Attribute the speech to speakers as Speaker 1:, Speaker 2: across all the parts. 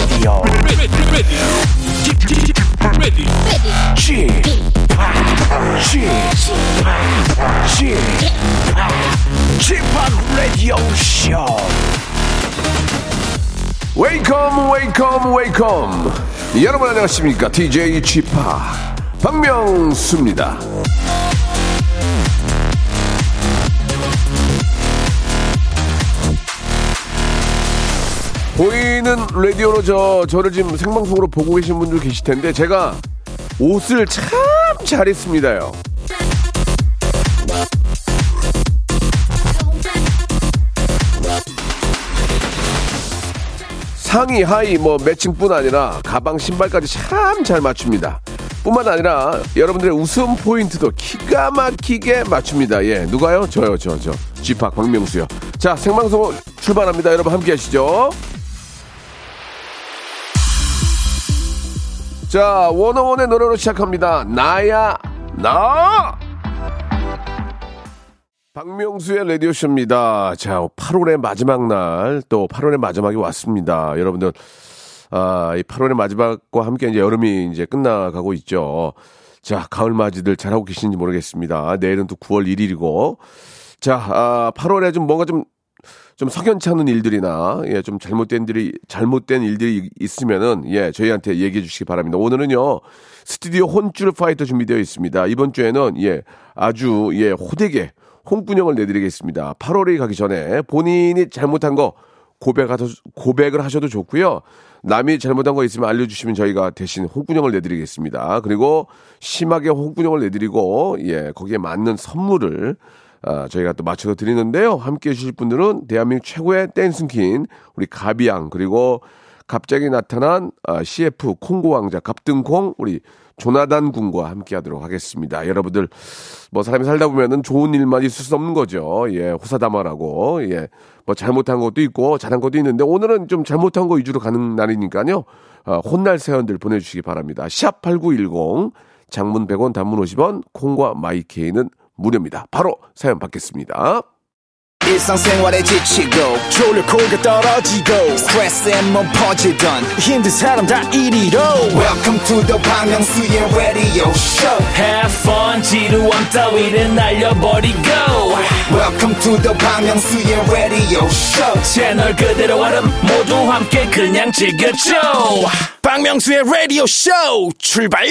Speaker 1: Radio. Welcome, welcome. 여러분 안녕하십니까? DJ Chip 박명수입니다. 보이는 라디오로 저 저를 지금 생방송으로 보고 계신 분들 계실 텐데 제가 옷을 참 잘했습니다요. 상의 하의 뭐 매칭뿐 아니라 가방 신발까지 참 잘 맞춥니다. 뿐만 아니라 여러분들의 웃음 포인트도 기가 막히게 맞춥니다. 예, 누가요? 저요, 저, 저. 쥐팍 박명수요. 자, 생방송 출발합니다. 여러분 함께 하시죠. 자, 원어원의 노래로 시작합니다. 나야, 나! 박명수의 라디오쇼입니다. 자, 8월의 마지막 날, 또 8월의 마지막이 왔습니다. 여러분들, 아, 이 8월의 마지막과 함께 이제 여름이 이제 끝나가고 있죠. 자, 가을 맞이들 잘하고 계신지 모르겠습니다. 내일은 또 9월 1일이고. 자, 아, 8월에 좀 뭔가 좀, 좀 석연치 않은 일들이나, 예, 좀 잘못된 일이, 잘못된 일들이 있으면은, 예, 저희한테 얘기해 주시기 바랍니다. 오늘은요, 스튜디오 혼줄 파이터 준비되어 있습니다. 이번 주에는, 예, 아주, 예, 호되게, 홍군형을 내드리겠습니다. 8월이 가기 전에 본인이 잘못한 거 고백하셔, 고백을 하셔도 좋고요. 남이 잘못한 거 있으면 알려주시면 저희가 대신 홍군형을 내드리겠습니다. 그리고 심하게 홍군형을 내드리고 예 거기에 맞는 선물을 아, 저희가 또 맞춰서 드리는데요. 함께 해주실 분들은 대한민국 최고의 댄스퀸 우리 가비양 그리고 갑자기 나타난 아, CF 콩고 왕자 갑등콩 우리 조나단 군과 함께 하도록 하겠습니다. 여러분들, 뭐 사람이 살다 보면은 좋은 일만 있을 수 없는 거죠. 예, 호사다마라고. 예, 뭐 잘못한 것도 있고 잘한 것도 있는데 오늘은 좀 잘못한 거 위주로 가는 날이니까요. 아, 혼날 사연들 보내주시기 바랍니다. 샵8910, 장문 100원, 단문 50원, 콩과 마이케이는 무료입니다. 바로 사연 받겠습니다.
Speaker 2: 일상생활에 지치고, 졸려 코가 떨어지고, 스트레스에 몸 퍼지던, 힘든 사람 다 이리로. welcome to the Bang Myung-soo's radio show
Speaker 3: Have fun 지루함 따위를 날려버리고
Speaker 2: welcome to the Bang Myung-soo's radio show
Speaker 3: 채널 그대로 얼음 모두 함께 그냥 즐겨줘
Speaker 2: 박명수의 radio show 출발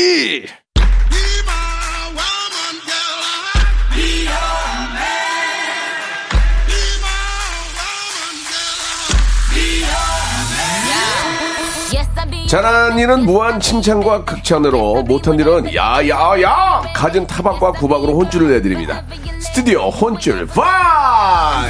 Speaker 1: 잘한 일은 무한 칭찬과 극찬으로 못한 일은 야야야 갖은 타박과 구박으로 혼쭐을 내드립니다. 스튜디오 혼쭐 파이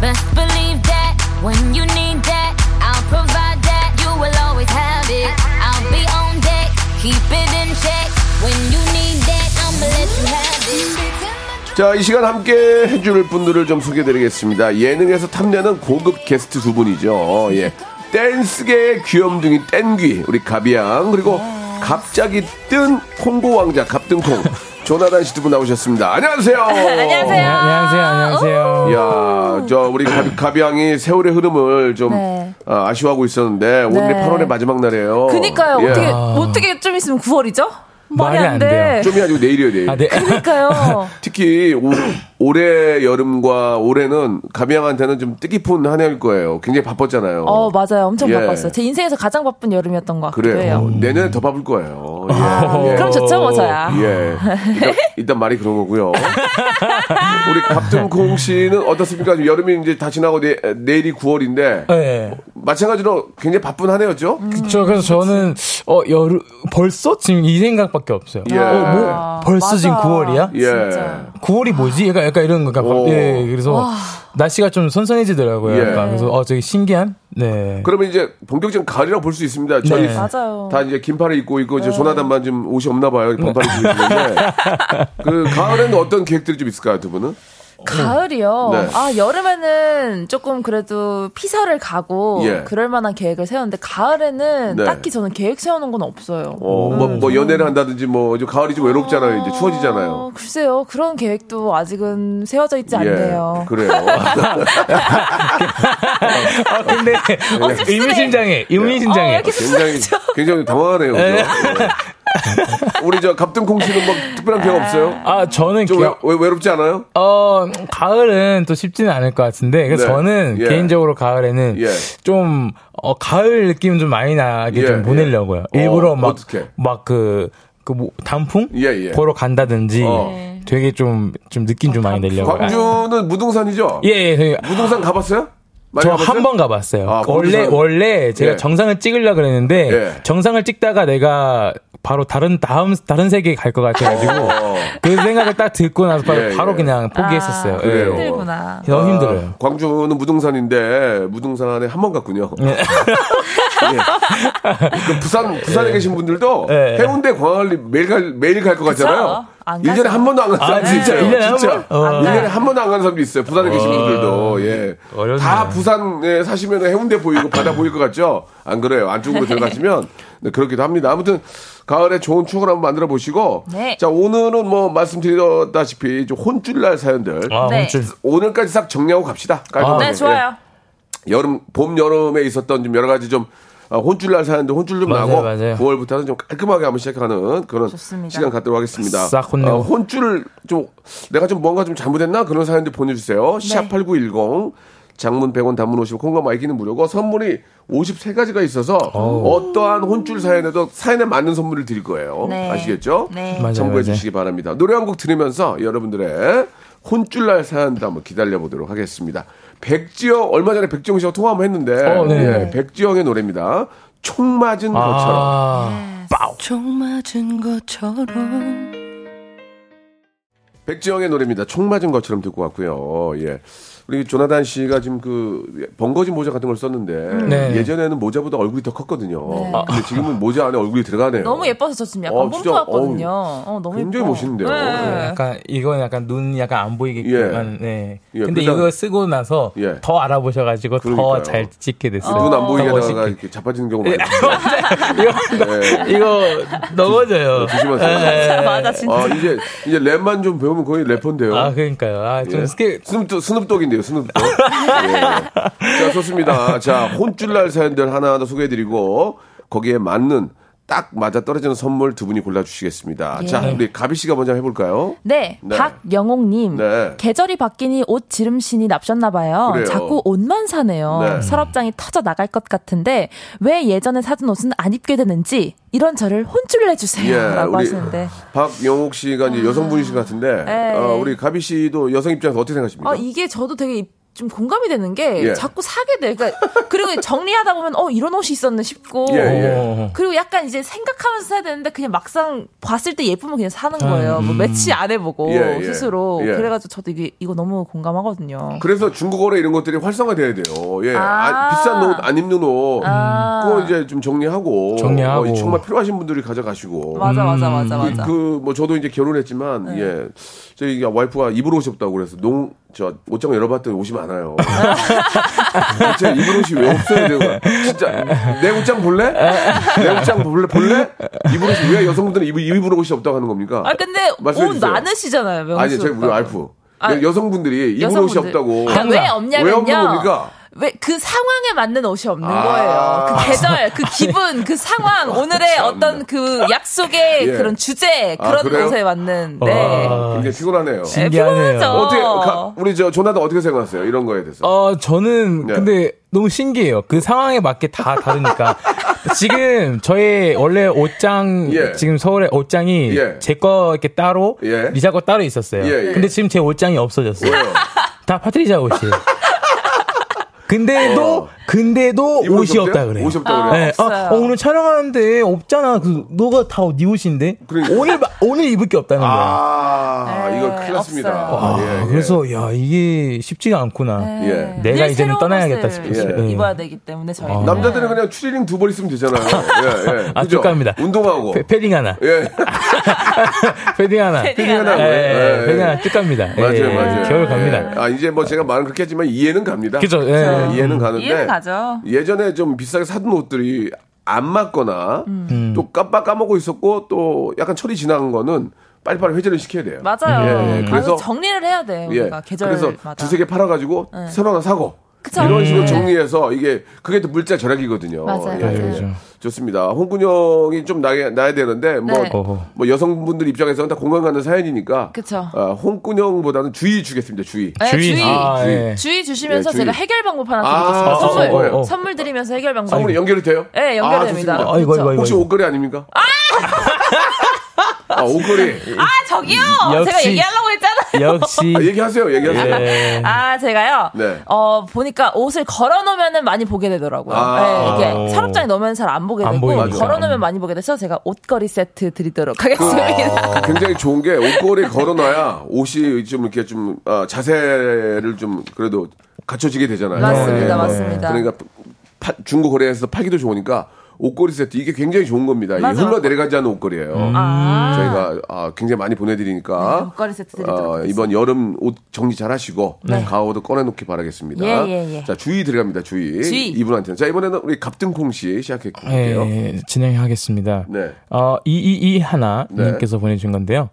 Speaker 4: Best believe that when you need that, I'll provide that. You will always have it. I'll be on deck, keep it in check. When you need that, I'ma let you have it.
Speaker 1: 자, 이 시간 함께 해줄 분들을 좀 소개해드리겠습니다. 예능에서 탐내는 고급 게스트 두 분이죠. 예. 댄스계의 귀염둥이 땡귀, 우리 가비양, 그리고 갑자기 뜬 콩고 왕자 갑등콩, 조나단 씨 두 분 나오셨습니다. 안녕하세요.
Speaker 4: 안녕하세요.
Speaker 5: 네, 안녕하세요, 안녕하세요.
Speaker 1: 야, 저 우리 가비, 가비양이 세월의 흐름을 좀
Speaker 6: 네.
Speaker 1: 아, 쉬워하고 있었는데 오늘이
Speaker 6: 네.
Speaker 1: 8월의 마지막 날이에요.
Speaker 6: 그니까요.
Speaker 1: 예.
Speaker 6: 어떻게 어떻게 좀 있으면 9월이죠? 말이,
Speaker 5: 말이
Speaker 6: 안
Speaker 5: 안
Speaker 6: 돼.
Speaker 5: 돼요.
Speaker 1: 좀이 아니고 내일이에요, 내일.
Speaker 5: 아, 네.
Speaker 6: 그러니까요.
Speaker 1: 특히 오, 올해 여름과 올해는 가비양한테는 좀 뜻깊은 한 해일 거예요. 굉장히 바빴잖아요.
Speaker 6: 어 맞아요. 엄청
Speaker 1: 예.
Speaker 6: 바빴어요. 제 인생에서 가장 바쁜 여름이었던 것 같기도
Speaker 1: 그래요. 내년에 더 바쁠 거예요. 예.
Speaker 6: 아,
Speaker 1: 예.
Speaker 6: 그럼 좋죠, 뭐 저야.
Speaker 1: 예. 일단, 일단 말이 그런 거고요. 우리 갑등콩 씨는 어떻습니까? 여름이 이제 다 지나고 내, 내일이 9월인데
Speaker 5: 네.
Speaker 1: 마찬가지로 굉장히 바쁜 한 해였죠?
Speaker 6: 음.
Speaker 5: 그쵸. 그래서 저는, 어, 여름, 벌써? 지금 이 생각밖에 없어요.
Speaker 1: 예.
Speaker 5: 어, 뭐, 벌써 지금
Speaker 6: 맞아.
Speaker 5: 9월이야?
Speaker 1: 예.
Speaker 6: 진짜.
Speaker 5: 9월이 뭐지? 약간, 약간 이런 건가.
Speaker 1: 오.
Speaker 5: 예, 그래서 날씨가 좀 선선해지더라고요.
Speaker 1: 예.
Speaker 5: 약간. 그래서, 어, 되게 신기한? 네.
Speaker 1: 그러면 이제 본격적인 가을이라고 볼 수 있습니다. 저희
Speaker 5: 네.
Speaker 6: 맞아요.
Speaker 1: 다 이제 긴팔을 입고 있고 이제 조나단만 좀 옷이 없나 봐요. 반팔을 입고 있는데 그 가을에는 어떤 계획들이 좀 있을까요, 두 분은?
Speaker 6: 가을이요.
Speaker 1: 네.
Speaker 6: 아 여름에는 조금 그래도 피서를 가고
Speaker 1: 예.
Speaker 6: 그럴 만한 계획을 세웠는데 가을에는
Speaker 1: 네.
Speaker 6: 딱히 저는 계획 세우는 건 없어요.
Speaker 1: 어, 뭐, 뭐 연애를 한다든지 뭐 이제 가을이 좀 외롭잖아요. 이제 추워지잖아요.
Speaker 6: 어, 글쎄요. 그런 계획도 아직은 세워져 있지
Speaker 1: 예,
Speaker 6: 않네요.
Speaker 1: 그래요.
Speaker 5: 아, 근데
Speaker 1: 네.
Speaker 5: 의미심장해.
Speaker 6: 어,
Speaker 5: 의미심장해.
Speaker 6: 이렇게
Speaker 1: 굉장히 굉장히 당황하네요. 그죠? 예. 우리 저 갑등콩 씨는 뭐 특별한 기억 없어요?
Speaker 5: 아, 저는
Speaker 1: 좀
Speaker 5: 기억,
Speaker 1: 외, 외롭지 않아요?
Speaker 5: 어, 가을은 또 쉽지는 않을 것 같은데, 그래서
Speaker 1: 네.
Speaker 5: 저는
Speaker 1: 예.
Speaker 5: 개인적으로 가을에는
Speaker 1: 예.
Speaker 5: 좀, 어, 가을 느낌 좀 많이 나게
Speaker 1: 예,
Speaker 5: 좀 보내려고요.
Speaker 1: 예.
Speaker 5: 일부러
Speaker 1: 어,
Speaker 5: 막,
Speaker 1: 어떡해?
Speaker 5: 막 그, 그 뭐, 단풍?
Speaker 1: 예, 예.
Speaker 5: 보러 간다든지,
Speaker 1: 어.
Speaker 5: 되게 좀, 좀 느낌 좀 많이 내려고요.
Speaker 1: 광주는 무등산이죠?
Speaker 5: 예, 예. 예.
Speaker 1: 무등산 가봤어요?
Speaker 5: 저? 한 번 가봤어요.
Speaker 1: 아,
Speaker 5: 원래
Speaker 1: 거기서-
Speaker 5: 원래 제가
Speaker 1: 예.
Speaker 5: 정상을 찍으려 그랬는데
Speaker 1: 예.
Speaker 5: 정상을 찍다가 내가 바로 다른 다음 다른 세계에 갈 것 같아가지고
Speaker 1: 어.
Speaker 5: 그 생각을 딱 듣고 나서 바로,
Speaker 1: 예,
Speaker 5: 바로
Speaker 1: 예.
Speaker 5: 그냥 포기했었어요.
Speaker 6: 아,
Speaker 5: 예.
Speaker 1: 그래요.
Speaker 6: 힘들구나.
Speaker 5: 너무
Speaker 1: 아,
Speaker 5: 힘들어요.
Speaker 1: 광주는 무등산인데 무등산에 한 번 갔군요. 예. 그 부산 부산에 계신 분들도
Speaker 5: 예.
Speaker 1: 해운대 광안리 매일 갈 매일 갈 것 같잖아요.
Speaker 6: 안
Speaker 1: 1년에
Speaker 6: 가죠.
Speaker 1: 한 번도 안 가는 사람도
Speaker 5: 아, 진짜?
Speaker 1: 있어요.
Speaker 5: 일년에 한
Speaker 1: 진짜.
Speaker 5: 번? 어.
Speaker 1: 1년에 한 번도 안 가는 사람도 있어요. 부산에 계신 분들도. 예.
Speaker 5: 어렵네요.
Speaker 1: 다 부산에 사시면 해운대 보이고 바다 보일 것 같죠? 안 그래요. 안쪽으로 들어가시면 네, 그렇기도 합니다. 아무튼 가을에 좋은 추억을 한번 만들어 보시고
Speaker 6: 네.
Speaker 1: 자, 오늘은 뭐 말씀드렸다시피 좀 혼쭐날 사연들
Speaker 5: 아,
Speaker 6: 네.
Speaker 5: 혼쭐.
Speaker 1: 오늘까지 싹 정리하고 갑시다. 깔끔하게.
Speaker 6: 네, 좋아요.
Speaker 1: 예. 여름, 봄, 여름에 있었던 좀 여러 가지 좀 어, 혼쭐날 사연들 혼쭐 좀
Speaker 5: 맞아요,
Speaker 1: 나고
Speaker 5: 맞아요.
Speaker 1: 9월부터는 좀 깔끔하게 한번 시작하는 그런
Speaker 6: 좋습니다.
Speaker 1: 시간 갖도록 하겠습니다.
Speaker 5: 싹 혼내고.
Speaker 1: 어, 혼쭐 좀 내가 좀 뭔가 좀 잘못했나 그런 사연들 보내주세요.
Speaker 6: 네.
Speaker 1: 샵8910 장문 100원 단문 50원 콩과 마이케이는 무료고 선물이 53가지가 있어서 어떠한 혼쭐 사연에도 사연에 맞는 선물을 드릴 거예요.
Speaker 6: 네.
Speaker 1: 아시겠죠?
Speaker 6: 네.
Speaker 5: 맞아요,
Speaker 1: 참고해
Speaker 5: 맞아요.
Speaker 1: 주시기 바랍니다. 노래 한 곡 들으면서 여러분들의 혼쭐날 사연도 한번 기다려 보도록 하겠습니다. 백지영 얼마 전에 백지영 씨와 통화 한번 했는데
Speaker 5: 어, 네.
Speaker 1: 예, 백지영의 노래입니다. 총 맞은 것처럼.
Speaker 5: 아,
Speaker 7: 총 맞은 것처럼
Speaker 1: 백지영의 노래입니다. 총 맞은 것처럼 듣고 왔고요. 예. 우리 조나단 씨가 지금 그 번거지 모자 같은 걸 썼는데
Speaker 5: 네.
Speaker 1: 예전에는 모자보다 얼굴이 더 컸거든요.
Speaker 6: 네.
Speaker 1: 근데 지금은 모자 안에 얼굴이 들어가네요.
Speaker 6: 너무 예뻐서 저 지금 약간
Speaker 1: 어,
Speaker 6: 몸
Speaker 1: 진짜,
Speaker 6: 좋았거든요. 어, 너무
Speaker 1: 굉장히
Speaker 6: 예뻐.
Speaker 1: 멋있는데요.
Speaker 6: 네.
Speaker 5: 약간 이건 약간 눈 약간 안 보이게끔 네.
Speaker 1: 예,
Speaker 5: 근데
Speaker 1: 그다음-
Speaker 5: 이거 쓰고 나서
Speaker 1: 예.
Speaker 5: 더 알아보셔가지고. 더 잘 찍게 됐어요.
Speaker 1: 눈안 보이게
Speaker 5: 더
Speaker 1: 하다가
Speaker 5: 멋있게.
Speaker 1: 이렇게 자빠지는 경우가 많아요.
Speaker 5: 이거
Speaker 1: 예.
Speaker 5: 이거 넘어져요.
Speaker 1: 조심하세요.
Speaker 5: 예.
Speaker 6: 맞아, 진짜.
Speaker 1: 아, 이제, 이제 랩만 좀 배우면 거의 래퍼인데요.
Speaker 5: 아 그러니까요. 아 좀
Speaker 1: 예.
Speaker 5: 스킬
Speaker 1: 스눕독, 스눕독인데요, 스눕독. 예. 자, 좋습니다. 자, 혼쭐날 사연들 하나하나 소개해드리고, 거기에 맞는 딱 맞아 떨어지는 선물 두 분이 골라주시겠습니다. 자, 우리 가비 씨가 먼저 해볼까요?
Speaker 6: 네,
Speaker 1: 네.
Speaker 6: 박영옥님.
Speaker 1: 네.
Speaker 6: 계절이 바뀌니 옷 지름신이 납셨나봐요. 자꾸 옷만 사네요.
Speaker 1: 네.
Speaker 6: 서랍장이 터져 나갈 것 같은데 왜 예전에 사둔 옷은 안 입게 되는지 이런 저를 혼쭐 내주세요.
Speaker 1: 예,
Speaker 6: 라고 하시는데.
Speaker 1: 박영옥 씨가 이제 여성분이신 것 같은데,
Speaker 6: 네.
Speaker 1: 어, 우리 가비 씨도 여성 입장에서 어떻게 생각하십니까?
Speaker 6: 아, 이게 저도 되게 좀 공감이 되는 게
Speaker 1: 예.
Speaker 6: 자꾸 사게 돼. 그러니까 그리고 정리하다 보면 어 이런 옷이 있었네 싶고.
Speaker 1: 예, 예.
Speaker 5: 어.
Speaker 6: 그리고 약간 이제 생각하면서 사야 되는데 그냥 막상 봤을 때 예쁘면 그냥 사는 거예요. 뭐 매치 안 해보고
Speaker 1: 음. 예, 예.
Speaker 6: 스스로.
Speaker 1: 예.
Speaker 6: 그래가지고 저도 이게 이거 너무 공감하거든요.
Speaker 1: 그래서 중국어로 이런 것들이 활성화돼야 돼요. 예.
Speaker 6: 아.
Speaker 1: 아, 비싼 옷, 안 입는 옷.
Speaker 6: 아.
Speaker 1: 그거 이제 좀 정리하고.
Speaker 5: 정리하고.
Speaker 1: 어, 정말 필요하신 분들이 가져가시고.
Speaker 6: 맞아, 맞아, 맞아, 맞아.
Speaker 1: 그, 뭐, 저도 이제 결혼했지만,
Speaker 6: 네.
Speaker 1: 예. 저희 와이프가 입을 옷이 없다고 그래서, 농, 저, 옷장 열어봤더니 옷이 많아요. 진짜 입을 옷이 왜 없어야 돼요? 진짜, 내 옷장 볼래? 내 옷장 볼래? 볼래? 입을 옷이 왜 여성분들은 입을, 입을 옷이 없다고 하는 겁니까?
Speaker 6: 아 근데 옷
Speaker 1: 주세요.
Speaker 6: 많으시잖아요. 명수
Speaker 1: 아니, 저희 우리
Speaker 6: 오빠.
Speaker 1: 와이프.
Speaker 6: 아,
Speaker 1: 여성분들이 입을 옷이
Speaker 6: 여성분들.
Speaker 1: 없다고.
Speaker 6: 그러니까 왜 없냐면요.
Speaker 1: 왜 없는 겁니까?
Speaker 6: 왜 그 상황에 맞는 옷이 없는
Speaker 1: 아.
Speaker 6: 거예요. 그 계절, 그 기분, 그 상황, 오늘의
Speaker 1: 참나.
Speaker 6: 어떤 그 약속의
Speaker 1: 예.
Speaker 6: 그런 주제
Speaker 1: 아,
Speaker 6: 그런
Speaker 1: 그래요?
Speaker 6: 옷에 맞는. 네.
Speaker 5: 아,
Speaker 1: 굉장히 피곤하네요.
Speaker 6: 네,
Speaker 5: 신기하네요.
Speaker 6: 피곤하죠.
Speaker 1: 어떻게 가- 우리 저 조나단 어떻게 생각하세요? 이런 거에 대해서.
Speaker 5: 어, 저는
Speaker 1: 네.
Speaker 5: 근데 너무 신기해요. 그 상황에 맞게 다 다르니까. 지금 저의 원래 옷장
Speaker 1: 예.
Speaker 5: 지금 서울에 옷장이
Speaker 1: 예.
Speaker 5: 제거 이렇게 따로
Speaker 1: 예.
Speaker 5: 리자 거 따로 있었어요.
Speaker 1: 예, 예.
Speaker 5: 근데 지금 제 옷장이 없어졌어요.
Speaker 1: 왜요?
Speaker 5: 다 파트리자 옷이에요. 근데도
Speaker 1: 어.
Speaker 5: 근데도 옷이? 없다 그래요.
Speaker 1: 옷이 없다
Speaker 6: 아,
Speaker 1: 그래요.
Speaker 5: 네. 아, 어, 오늘 촬영하는데 없잖아. 그 너가 다네 옷인데
Speaker 1: 그러니까.
Speaker 5: 오늘 마- 오늘 입을 게 없다는 거야.
Speaker 1: 아,
Speaker 6: 네,
Speaker 1: 이거 큰일 났습니다.
Speaker 6: 없어요.
Speaker 1: 예,
Speaker 5: 아,
Speaker 1: 예.
Speaker 5: 그래서 야 이게 쉽지가 않구나.
Speaker 1: 예.
Speaker 6: 네.
Speaker 5: 내가
Speaker 6: 늘
Speaker 5: 이제는 떠나야겠다 싶었어요.
Speaker 1: 예.
Speaker 6: 입어야 되기 때문에 저희 는
Speaker 1: 남자들은 그냥 추리닝 두 벌 있으면 되잖아요. 예, 예.
Speaker 5: 아, 갑니다.
Speaker 1: 운동하고.
Speaker 5: 패, 패딩 하나.
Speaker 1: 예.
Speaker 5: 패딩 하나.
Speaker 6: 패딩
Speaker 1: 하나.
Speaker 5: 예,
Speaker 1: 예, 예.
Speaker 5: 패딩 하나 쭉 갑니다.
Speaker 1: 맞아요,
Speaker 5: 예,
Speaker 1: 맞아요.
Speaker 5: 겨울
Speaker 1: 예.
Speaker 5: 갑니다.
Speaker 1: 아, 이제 뭐 제가 말은 그렇게 했지만 이해는 갑니다.
Speaker 5: 그죠? 예.
Speaker 1: 예, 이해는 가는데.
Speaker 6: 이해는 가죠.
Speaker 1: 예전에 좀 비싸게 사둔 옷들이 안 맞거나
Speaker 5: 음.
Speaker 1: 또 깜빡 까먹고 있었고 또 약간 철이 지난 거는 빨리빨리 회전을 시켜야 돼요.
Speaker 6: 맞아요.
Speaker 1: 예, 예.
Speaker 6: 그래서
Speaker 1: 그래서-
Speaker 6: 정리를 해야 돼요.
Speaker 1: 예.
Speaker 6: 우리가 계절마다.
Speaker 1: 그래서 두세 개 팔아가지고 새로 하나 사고.
Speaker 6: 그쵸.
Speaker 1: 이런 식으로
Speaker 6: 네.
Speaker 1: 정리해서 이게 그게 또 물자 절약이거든요.
Speaker 6: 맞아요,
Speaker 1: 예,
Speaker 6: 맞아요.
Speaker 1: 예. 좋습니다. 홍군형이 좀 나야, 나야 되는데 뭐,
Speaker 6: 네.
Speaker 1: 뭐 여성분들 입장에서는 다 공감 가는 사연이니까
Speaker 6: 그쵸.
Speaker 1: 아, 홍군형보다는 주의 주겠습니다. 주의.
Speaker 6: 네, 주의.
Speaker 5: 아, 예.
Speaker 6: 주의 주시면서
Speaker 1: 예, 주의.
Speaker 6: 제가 해결 방법 하나
Speaker 1: 아,
Speaker 6: 드리겠습니다.
Speaker 1: 어,
Speaker 6: 선물,
Speaker 1: 어, 어, 어.
Speaker 6: 선물 드리면서 해결 방법.
Speaker 1: 선물이 연결이 돼요?
Speaker 6: 네, 연결됩니다.
Speaker 1: 아.
Speaker 5: 아이고, 아이고, 아이고.
Speaker 1: 혹시 옷걸이 아닙니까? 아, 옷걸이.
Speaker 6: 아, 저기요!
Speaker 5: 역시.
Speaker 6: 제가 얘기하려고 했잖아요.
Speaker 5: 역시.
Speaker 1: 아, 얘기하세요, 얘기하세요.
Speaker 5: 예.
Speaker 6: 아, 제가요.
Speaker 1: 네.
Speaker 6: 어, 보니까 옷을 걸어 놓으면은 많이 보게 되더라고요.
Speaker 1: 아.
Speaker 6: 네, 이게 서랍장에 넣으면 잘 안 보게
Speaker 5: 안
Speaker 6: 되고
Speaker 5: 보이니까.
Speaker 6: 걸어 놓으면 많이 보게 돼서 제가 옷걸이 세트 드리도록 하겠습니다.
Speaker 1: 굉장히 좋은 게 옷걸이 걸어놔야 옷이 좀 이렇게 좀 아, 자세를 좀 그래도 갖춰지게 되잖아요.
Speaker 6: 맞습니다,
Speaker 1: 예.
Speaker 6: 맞습니다.
Speaker 1: 그러니까 파- 중고 거래에서 팔기도 좋으니까 옷걸이 세트 이게 굉장히 좋은 겁니다. 이게
Speaker 6: 맞아요.
Speaker 1: 흘러 내려가지 않는 옷걸이에요.
Speaker 6: 아.
Speaker 1: 저희가 아, 굉장히 많이 보내드리니까
Speaker 6: 네, 옷걸이 세트 드리도록
Speaker 1: 어,
Speaker 6: 하겠습니다.
Speaker 1: 이번 여름 옷 정리 잘 하시고 가오도 꺼내놓기 바라겠습니다.
Speaker 6: 네. 예, 예, 예.
Speaker 1: 자 주의 들어갑니다. 주의.
Speaker 6: 주의.
Speaker 1: 이분한테는 자 이번에는 우리 갑등콩 씨 시작해 볼게요.
Speaker 5: 예, 진행하겠습니다.
Speaker 1: 네.
Speaker 5: 어, 222 하나
Speaker 1: 네.
Speaker 5: 님께서 보내주신 건데요.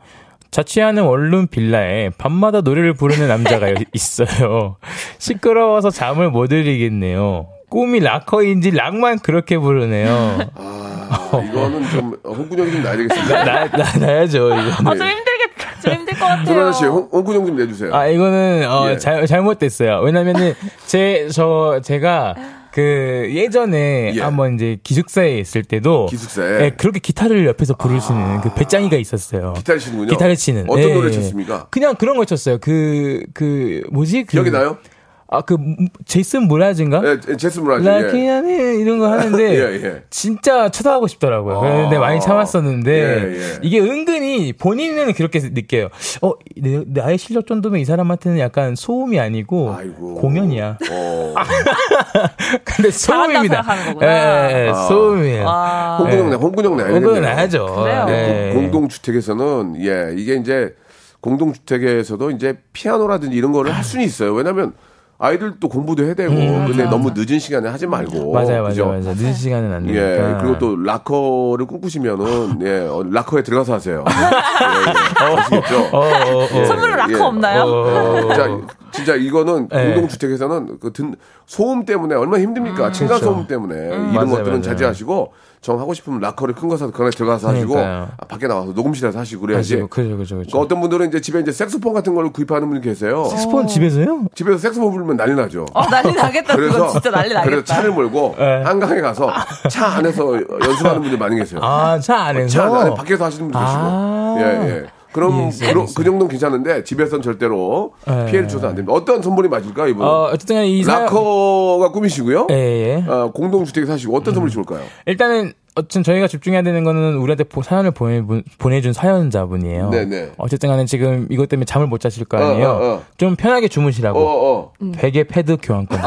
Speaker 5: 자취하는 원룸 빌라에 밤마다 노래를 부르는 남자가 있어요. 시끄러워서 잠을 못 들이겠네요. 꿈이 락커인지 락만 그렇게 부르네요.
Speaker 1: 아, 이거는 좀 홍군형이 좀 나야 되겠습니다.
Speaker 5: 나, 나, 나야죠, 이거.
Speaker 6: 아, 좀 힘들겠다. 좀 힘들 것 같아요.
Speaker 1: 조나나 씨, 홍- 홍군형 좀 내주세요.
Speaker 5: 아, 이거는, 어,
Speaker 1: 예.
Speaker 5: 잘, 잘못됐어요. 왜냐면은, 제, 저, 제가, 그, 예전에
Speaker 1: 예.
Speaker 5: 한번 이제 기숙사에 있을 때도.
Speaker 1: 기숙사에?
Speaker 5: 예, 그렇게 기타를 옆에서 부르시는 그 배짱이가 있었어요.
Speaker 1: 기타를 치는군요.
Speaker 5: 기타를 치는.
Speaker 1: 어떤
Speaker 5: 예.
Speaker 1: 노래 쳤습니까?
Speaker 5: 그냥 그런 거 쳤어요. 그, 그, 뭐지? 그,
Speaker 1: 기억이 나요?
Speaker 5: 아, 그, 제이슨 무라즈인가?
Speaker 1: 예, 제스 무라지.
Speaker 5: 라키아네 이런 거 하는데
Speaker 1: 예, 예.
Speaker 5: 진짜 쳐다하고 싶더라고요.
Speaker 1: 아.
Speaker 5: 그런데 많이 참았었는데
Speaker 1: 예, 예.
Speaker 5: 이게 은근히 본인은 그렇게 느껴요. 어, 내, 나의 실력 정도면 이 사람한테는 약간 소음이 아니고
Speaker 1: 아이고.
Speaker 5: 공연이야.
Speaker 1: 어.
Speaker 5: 근데 소음입니다. 예, 예, 예,
Speaker 1: 아.
Speaker 5: 소음이에요.
Speaker 6: 와.
Speaker 1: 홍군형 내, 홍군형 내야
Speaker 5: 그건
Speaker 1: 되겠네요.
Speaker 5: 나야죠.
Speaker 6: 그래요?
Speaker 5: 예.
Speaker 1: 공동주택에서는, 예, 이게 이제, 공동주택에서도 이제 피아노라든지 이런 거를 할 수는 있어요. 왜냐면, 아이들도 공부도 해야 되고, 근데 너무 늦은 시간에 하지 말고.
Speaker 5: 음, 맞아요,
Speaker 1: 그죠?
Speaker 5: 맞아요, 맞아요. 늦은 시간은 안 되니까.
Speaker 1: 예, 그리고 또 락커를 꿈꾸시면은, 예, 어, 락커에 들어가서 하세요. 예, 예. 아시겠죠?
Speaker 5: 어, 어, 어.
Speaker 6: 선물은 락커
Speaker 1: 예.
Speaker 6: 없나요?
Speaker 5: 어.
Speaker 1: 진짜, 이거는
Speaker 5: 네.
Speaker 1: 공동주택에서는 그 든, 소음 때문에 얼마나 힘듭니까? 층간 소음 때문에 이런
Speaker 5: 맞아요,
Speaker 1: 것들은
Speaker 5: 맞아요.
Speaker 1: 자제하시고 정 하고 싶으면 락커를 큰 거 사서 그 안에 들어가서 하시고. 아, 밖에 나와서 녹음실에서 하시고 그래야지.
Speaker 5: 그죠, 그죠,
Speaker 1: 그
Speaker 5: 그죠.
Speaker 1: 어떤 분들은 이제 집에 이제 색소폰 같은 걸 구입하는 분이 계세요.
Speaker 5: 스폰 집에서요?
Speaker 1: 집에서 색소폰 부르면 난리 나죠.
Speaker 6: 어, 난리 나겠다. 그거 진짜 난리 나겠다.
Speaker 1: 그래서 차를 몰고
Speaker 5: 네.
Speaker 1: 한강에 가서 차 안에서 연습하는 분들 많이 계세요.
Speaker 5: 아, 차 안에서?
Speaker 1: 차 안에 밖에서 하시는 분들 계시고.
Speaker 5: 아.
Speaker 1: 예, 예. 그럼
Speaker 5: 이해했어요,
Speaker 1: 그. 그 정도는 괜찮은데 집에서는 절대로
Speaker 5: 예.
Speaker 1: 피해를 줘서 안 됩니다. 어떤 선물이 맞을까 이분?
Speaker 5: 어, 어쨌든 이 사연-
Speaker 1: 락커가 꿈이시고요.
Speaker 5: 예, 예.
Speaker 1: 어, 공동주택에 사시고 어떤
Speaker 5: 음.
Speaker 1: 선물이 좋을까요?
Speaker 5: 일단은 어쨌든 저희가 집중해야 되는 거는 우리한테 보- 사연을 보내, 보내준 사연자분이에요.
Speaker 1: 네네.
Speaker 5: 어쨌든 간에 지금 이것 때문에 잠을 못 자실 거 아니에요.
Speaker 1: 어, 어, 어.
Speaker 5: 좀 편하게 주무시라고.
Speaker 1: 어, 어.
Speaker 5: 베개 패드 교환권.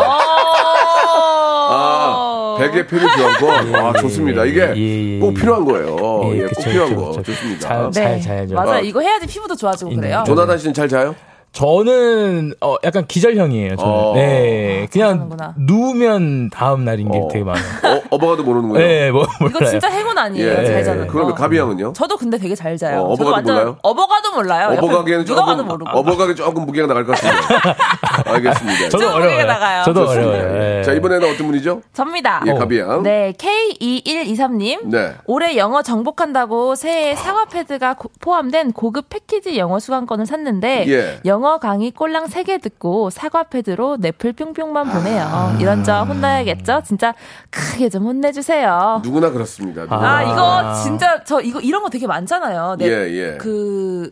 Speaker 1: 아, 베개 패드 교환권. 아, 좋습니다. 이게
Speaker 5: 예, 예,
Speaker 1: 꼭
Speaker 5: 예.
Speaker 1: 필요한 거예요. 예, 꼭
Speaker 5: 그쵸,
Speaker 1: 필요한
Speaker 5: 그쵸,
Speaker 1: 거.
Speaker 5: 그쵸.
Speaker 1: 좋습니다.
Speaker 5: 잘, 잘 자야죠.
Speaker 6: 맞아요.
Speaker 1: 아.
Speaker 6: 이거 해야지 피부도 좋아지고 그래요.
Speaker 1: 조나단 씨는 잘 자요?
Speaker 5: 저는 어 약간 기절형이에요. 저는.
Speaker 1: 어.
Speaker 5: 네, 그냥
Speaker 6: 그러는구나.
Speaker 5: 누우면 다음 날인 게
Speaker 1: 어.
Speaker 5: 되게 많아요.
Speaker 1: 어, 어버가도 모르는군요.
Speaker 5: 네, 뭐 몰라요.
Speaker 6: 이거 진짜 행운 아니에요.
Speaker 1: 예.
Speaker 6: 잘 자는 거.
Speaker 1: 그러면 가비 양은요?
Speaker 6: 저도 근데 되게 잘 자요.
Speaker 1: 어,
Speaker 6: 완전
Speaker 1: 몰라요?
Speaker 6: 어버가도 몰라요.
Speaker 1: 어버가기에는 조금. 어버가기 조금 무게가 나갈 것 같습니다. 알겠습니다.
Speaker 5: 저도 어려워요.
Speaker 6: 나가요.
Speaker 5: 저도
Speaker 1: 좋습니다.
Speaker 5: 어려워요. 예.
Speaker 1: 자 이번에는 어떤 분이죠?
Speaker 6: 접니다.
Speaker 1: 예, 가비 양.
Speaker 6: 네, K2123님.
Speaker 1: 네.
Speaker 6: 올해 영어 정복한다고 새해 사과 패드가 고- 포함된 고급 패키지 영어 수강권을 샀는데
Speaker 1: 예.
Speaker 6: 영어 강의 꼴랑 3개 듣고 사과 패드로 넷플 뿅뿅만 보내요.
Speaker 1: 아.
Speaker 6: 이런 저 혼나야겠죠? 진짜 크게 좀 혼내주세요.
Speaker 1: 누구나 그렇습니다. 누구나.
Speaker 6: 아,
Speaker 5: 아.
Speaker 6: 이거 진짜 저 이거 이런 거 되게 많잖아요. 네,
Speaker 1: 예, 예.
Speaker 6: 그